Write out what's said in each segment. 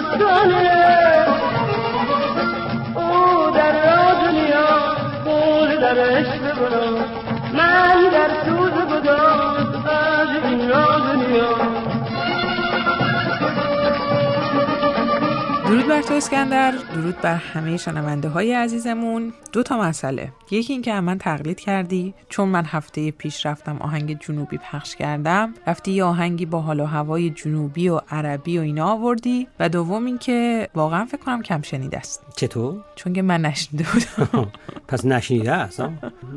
مستانه او در راه دنیا قول در عشق بنا. من در سوز زندگی از این درود بر تو اسکندر. درود بر همه شنونده های عزیزمون. دو تا مسئله. یکی اینکه من تقلید کردی. چون من هفته پیش رفتم آهنگ جنوبی پخش کردم رفتی یه آهنگی با حال و هوای جنوبی و عربی و اینا آوردی و دوم اینکه واقعا فکر کنم کم شنیده است. چطور؟ چون که من نشنیده بودم. پس نشنیده است؟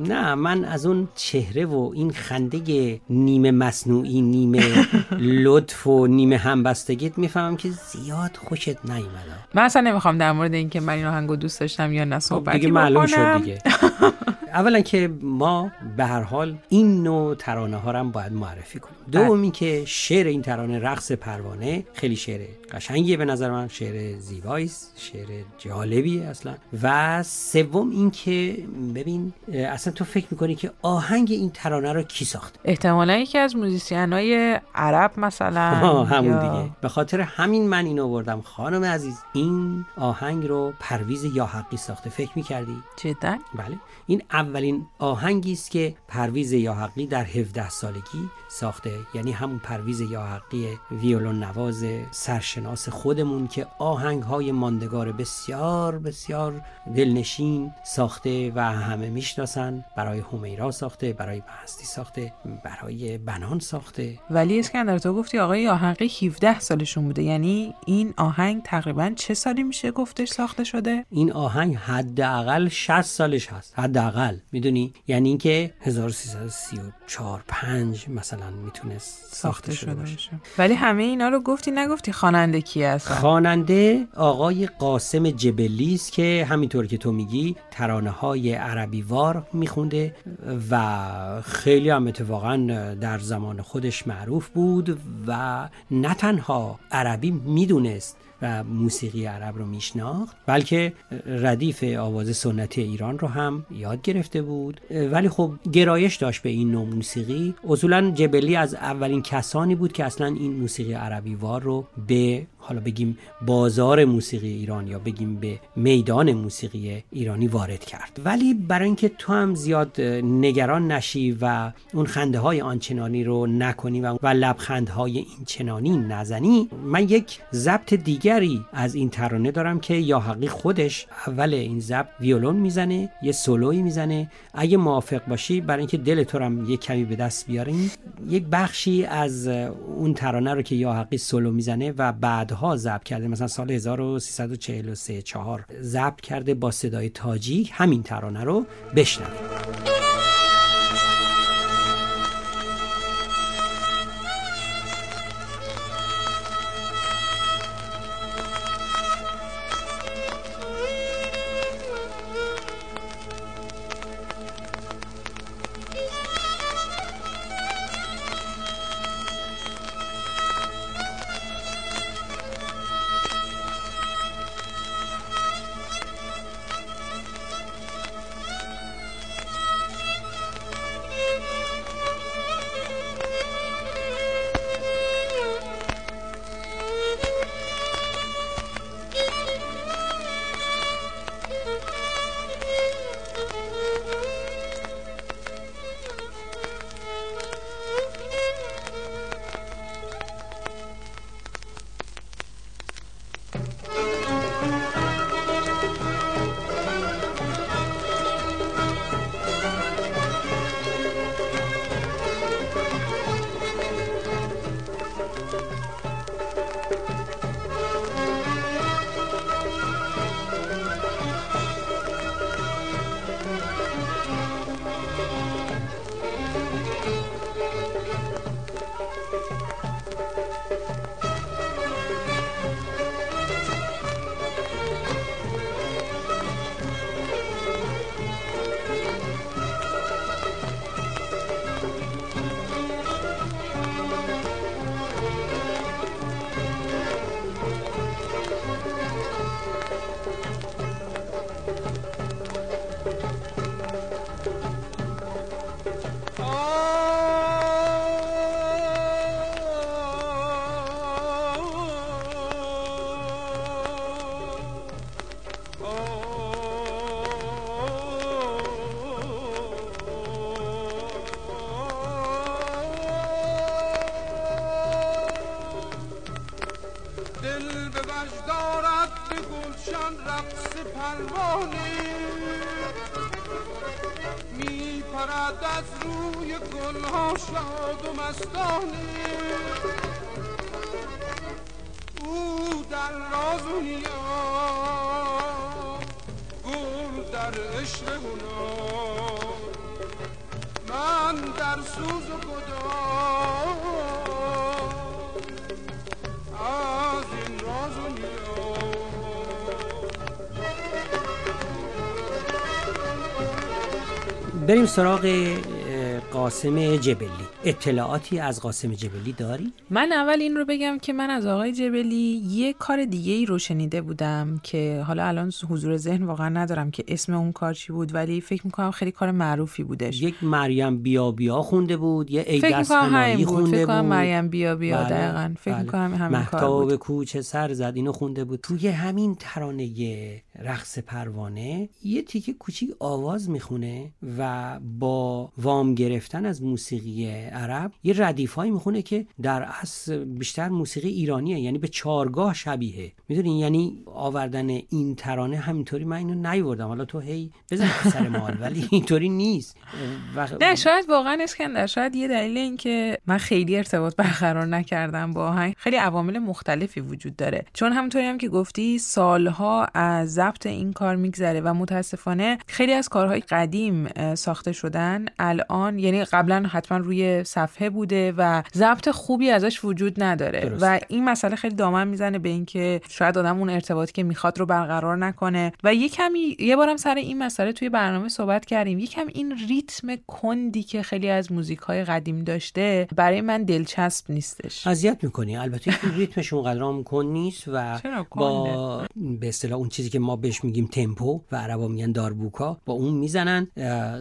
نه من از اون چهره و این خنده نیمه مصنوعی نیمه لطف و نیمه همبستگیت می‌فهمم که زیاد خوشت نیومد من اصلا نمی‌خوام در مورد اینکه من این آهنگو دوست داشتم یا نه خب صحبتی دیگه معلوم. شد دیگه اولا که ما به هر حال این نوع ترانه ها هم باید معرفی کنیم. دوم اینکه شعر این ترانه رقص پروانه خیلی شعر قشنگیه به نظر من. شعر زیبایی است، شعر جالبیه اصلا. و سوم اینکه ببین اصلا تو فکر می‌کنی که آهنگ این ترانه رو کی ساخته؟ احتمالا یکی از موزیسین های عرب مثلا. همون دیگه. به خاطر همین من اینو آوردم. خانم عزیز این آهنگ رو پرویز یا حقی ساخته. فکر می‌کردی؟ جدا؟ بله. این اولین آهنگی است که پرویز یاحقی در 17 سالگی ساخته یعنی همون پرویز یاحقی ویولون نواز سرشناس خودمون که آهنگ های ماندگار بسیار بسیار دلنشین ساخته و همه می‌شناسن. برای همیرا ساخته برای مهستی ساخته برای بنان ساخته. ولی اسکندر تو گفتی آقای یاحقی 17 سالشون بوده. یعنی این آهنگ تقریبا چه سالی میشه گفتش ساخته شده؟ این آهنگ حداقل 60 سالش هست. حداقل می‌دونی؟ یعنی اینکه 1334 5 مثلا می‌تونست ساخته شده باشه. ولی همه اینا رو گفتی نگفتی خواننده کی هستن؟ خواننده آقای قاسم جبلی است که همینطور که تو میگی ترانه های عربی وار میخونده و خیلی هم اتفاقا در زمان خودش معروف بود و نه تنها عربی می‌دونست و موسیقی عرب رو میشناخت بلکه ردیف آواز سنتی ایران رو هم یاد گرفته بود. ولی خب گرایش داشت به این نوع موسیقی. اصولا جبلی از اولین کسانی بود که اصلا این موسیقی عربی وار رو به حالا بگیم بازار موسیقی ایران یا بگیم به میدان موسیقی ایرانی وارد کرد. ولی برای اینکه تو هم زیاد نگران نشی و اون خنده های آنچنانی رو نکنی و, و لبخند های این چنانی نزنی من یک ضبط دیگری از این ترانه دارم که یا حقی خودش اول این ضبط ویولون می‌زنه یه سولوی می‌زنه. اگه موافق باشی برای اینکه دل تو هم یه کمی به دست بیاریم یک بخشی از اون ترانه رو که یا حقی سولو می‌زنه و بعدها ضبط کرده. مثلا سال 1343 4 ضبط کرده با صدای تاجیک همین ترانه رو بشنویم. روی گلها شاد و مستانه. او در راز و گل در عشق من در سوز و از این راز و بریم سراغ قاسم جبلی. اطلاعاتی از قاسم جبلی داری؟ من اول این رو بگم که من از آقای جبلی یه کار دیگه ای رو شنیده بودم که حالا الان حضور ذهن واقعا ندارم که اسم اون کار چی بود ولی فکر می‌کنم خیلی کار معروفی بودش. یک مریم بیا بیا خونده بود یه ای فکر خونده بود فکر کنم مریم بیا بیا بله، دقیقا. فکر بله. می‌کنم همین کار بود. کوچه سر زد اینو خونده بود. توی همین ترانه رقص پروانه یه تیکه کوچیک آواز می‌خونه و با وام گرفتن از موسیقی عرب یه ردیف هایی می‌خونه که در اصل بیشتر موسیقی ایرانیه یعنی به چارگاه شبیه. می‌دونین یعنی آوردن این ترانه همینطوری من اینو نیوردم. حالا تو هی بزن سر مال ولی اینطوری نیست. و... نه شاید واقعا اسکندر شاید یه دلیل این که من خیلی ارتباط برقرار نکردم با آهنگ. خیلی عوامل مختلفی وجود داره. چون همونطوری هم که گفتی سالها از ضبط این کار میگذره و متاسفانه خیلی از کارهای قدیم ساخته شدن. الان یعنی قبلا حتما روی صفحه بوده و ضبط خوبی ازش وجود نداره. و این مسئله خیلی دامن می‌زنه به اینکه شاید آدم اون ارتباطی که می‌خواد رو برقرار نکنه. و یه کمی یه بارم سر این مسئله توی برنامه صحبت کردیم. یه کم این ریتم کندی که خیلی از موزیک های قدیم داشته برای من دلچسب نیستش. اذیت می‌کنی. البته این ریتمش اونقدر کن نیست و با به اصطلاح اون چیزی که ما بهش میگیم تمپو و عربا میگن داربوکا با اون می‌زنن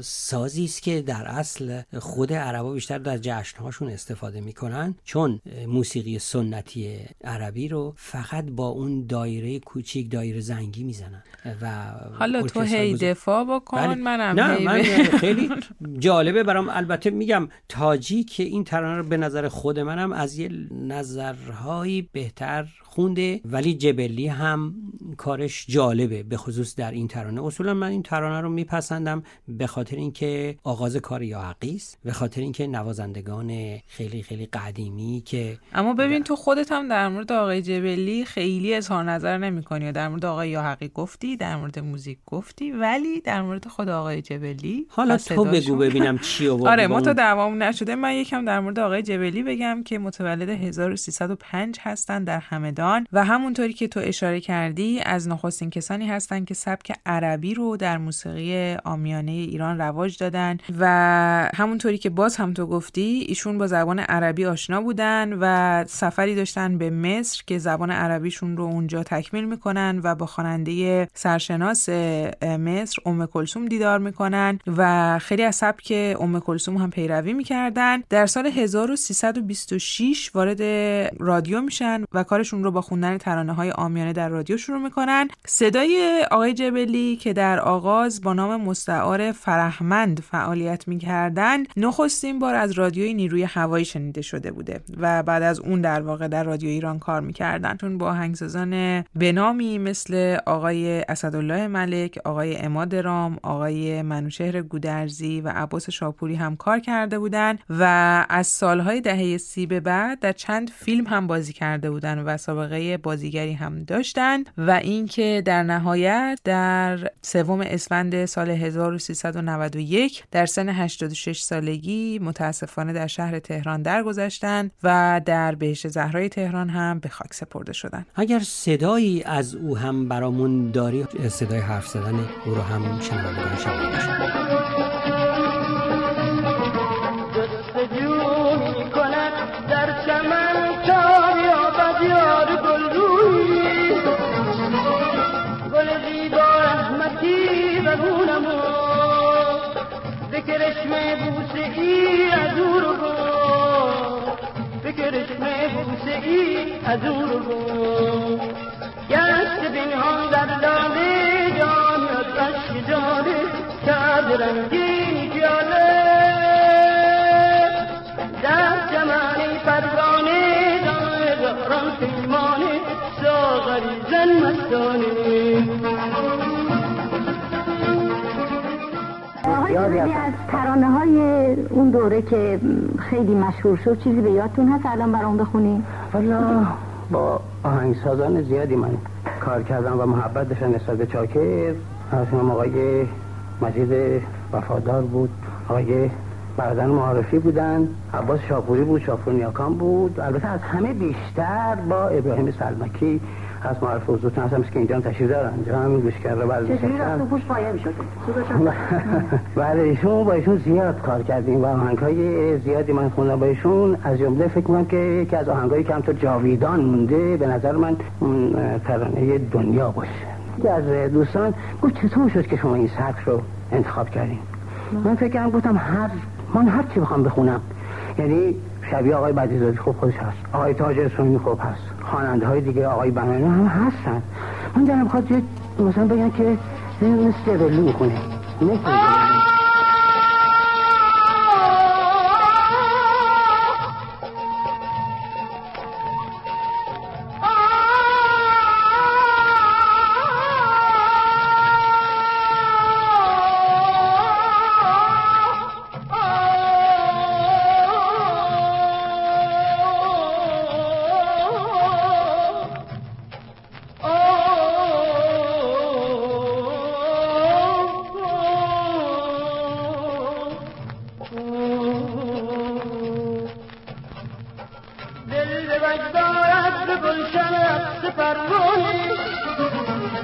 سازی است که در اصل خود عربا بیشتر در جشنهاشون استفاده می‌کنن چون موسیقی سنتی عربی رو فقط با اون دایره کوچیک دایره زنگی می‌زنن و حالا تو هی دفاع بکن بله. منم نه من خیلی جالبه برام البته میگم تاجی که این ترانه رو به نظر خود منم از یه نظرهایی بهتر خونده ولی جبلی هم کارش جالبه به خصوص در این ترانه. اصولا من این ترانه رو میپسندم به خاطر اینکه آغاز کار یا است به خاطر اینکه نوازندگان خیلی خیلی قدیمی که اما ببین تو خودت هم در مورد آقای جبلی خیلی اظهار نظر نمی‌کنی در مورد آقای یاحقی گفتی در مورد موزیک گفتی ولی در مورد خود آقای جبلی حالا تو بگو ببینم چی آره ما تا دوام نشده من یکم در مورد آقای جبلی بگم که متولد 1305 هستن در همدان و همونطوری که تو اشاره کردی از نخستین کسانی هستند که سبک عربی رو در موسیقی آمیانه ایران رواج دادن و همونطوری که باز هم تو گفتی ایشون با زبان عربی آشنا بودن و سفری داشتن به مصر که زبان عربیشون رو اونجا تکمیل می‌کنن و با خواننده سرشناس مصر ام کلسوم دیدار می‌کنن و خیلی از سبک ام کلسوم هم پیروی می‌کردن. در سال 1326 وارد رادیو میشن و کارشون رو با خوندن ترانه های آمیانه در رادیو شروع می‌کنن. صدای آقای جبلی که در آغاز با نام مستعار فرهمند فعالیت می‌کردن نخستین بار از رادیوی نیروی هوایی شنیده شده بوده و بعد از اون در واقع در رادیو ایران کار می‌کردن. چون با آهنگسازان بنامی مثل آقای اسدالله ملک آقای اماد رام آقای منوشهر گودرزی و عباس شاپوری هم کار کرده بودن و از سالهای دهه سی به بعد در چند فیلم هم بازی کرده بودن و سابقه بازیگری هم داشتن و اینکه در نهایت در سوم اسفند سال 1391 در سن 86 سالگی متاسفانه در شهر تهران درگذشتند و در بهشت زهرای تهران هم به خاک سپرده شدند. اگر صدایی از او هم برامون داری صدای حرف زدن او رو هم شنوندگان شما ای از او رو گشت در جان عشق جانه کرد رنگین پیاله. در جمعی پروانه داران پیمانه ساغری زن یادی از ترانه های اون دوره که خیلی مشهور شد چیزی به یادتون هست الان برام بخونیم والا با آهنگسازان زیادی من کار کردم و محبت داشتن نسبت به چاکر. از آقای مجید وفادار بود آقای برادر معارفی بودن عباس شاپوری بود شاپور نیاکان بود. البته از همه بیشتر با ابراهیم سلمکی از معرف حضورتون هستم که اینجا تشریف دارن. اینجا همین گوش کرده بله چجوری رفت پوش پایه می‌شد؟ بله. ایشون با ایشون زیاد کار کردیم و آهنگ های زیادی من خوندم با ایشون. از جمله فکر کنم که یکی از آهنگایی که همطور جاویدان مونده به نظر من ترانه دنیا باشه. که از دوستان گفت چطور شد که شما این سطح رو انتخاب کردیم من فکر کردم گفتم هر من هر چی بخوام بخونم. یعنی شبیه آقای بدیزادی خوب خودش هست. آقای تاج اسلامی خوب هست. خواننده های دیگه آقای بنانی هم هستن. من دارم خواهد مثلا بگم که مثل بلی می‌خونه مثل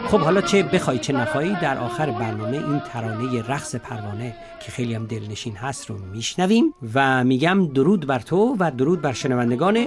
خب حالا چه بخوای چه نخوایی در آخر برنامه این ترانه رقص پروانه که خیلی هم دلنشین هست رو میشنویم و میگم درود بر تو و درود بر شنوندگان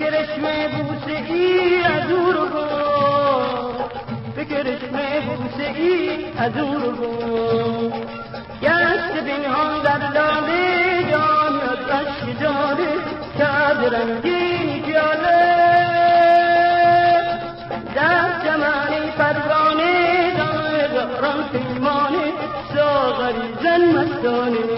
کرشمه بوسه ای از او رو به کرشمه بوسه ای از او رو گشت بینهان در لاله جان از عشق جاله رنگین در چمن پروانه داران پیمانه ساغری زن مستانه.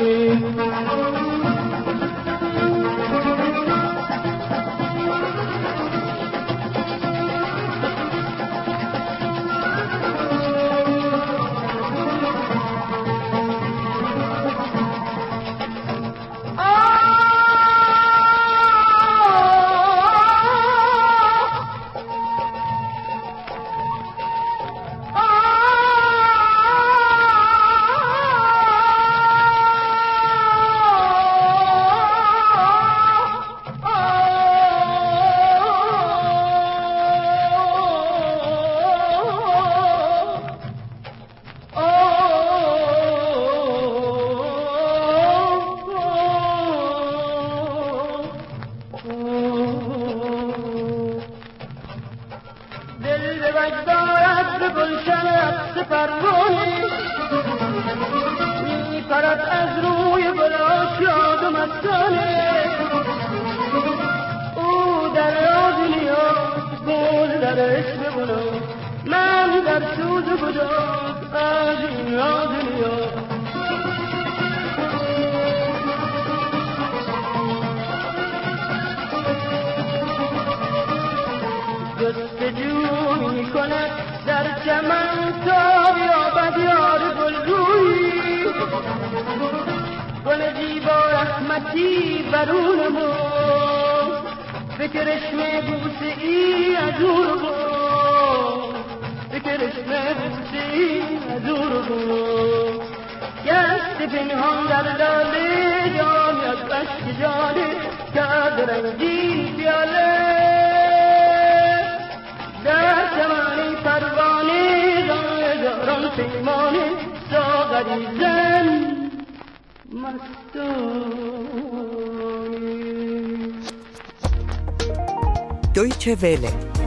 در عشق بلو من در سوز بجاز از دنیا دنیا جستجو می کند در چمن تا بیابد یار گل روی گل زیبا رحمتی برون بود به کرشم بوسه ای از او به کرشم بوسه ای از او گشت پنهان در لاله جامی از بشک جانه کرد رنگین پیاله. در زمانی پروانه داران پیمانه ساغری زن مستانی Deutsche Welle